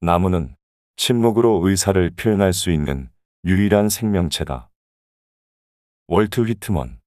나무는 침묵으로 의사를 표현할 수 있는 유일한 생명체다. 월트 휘트먼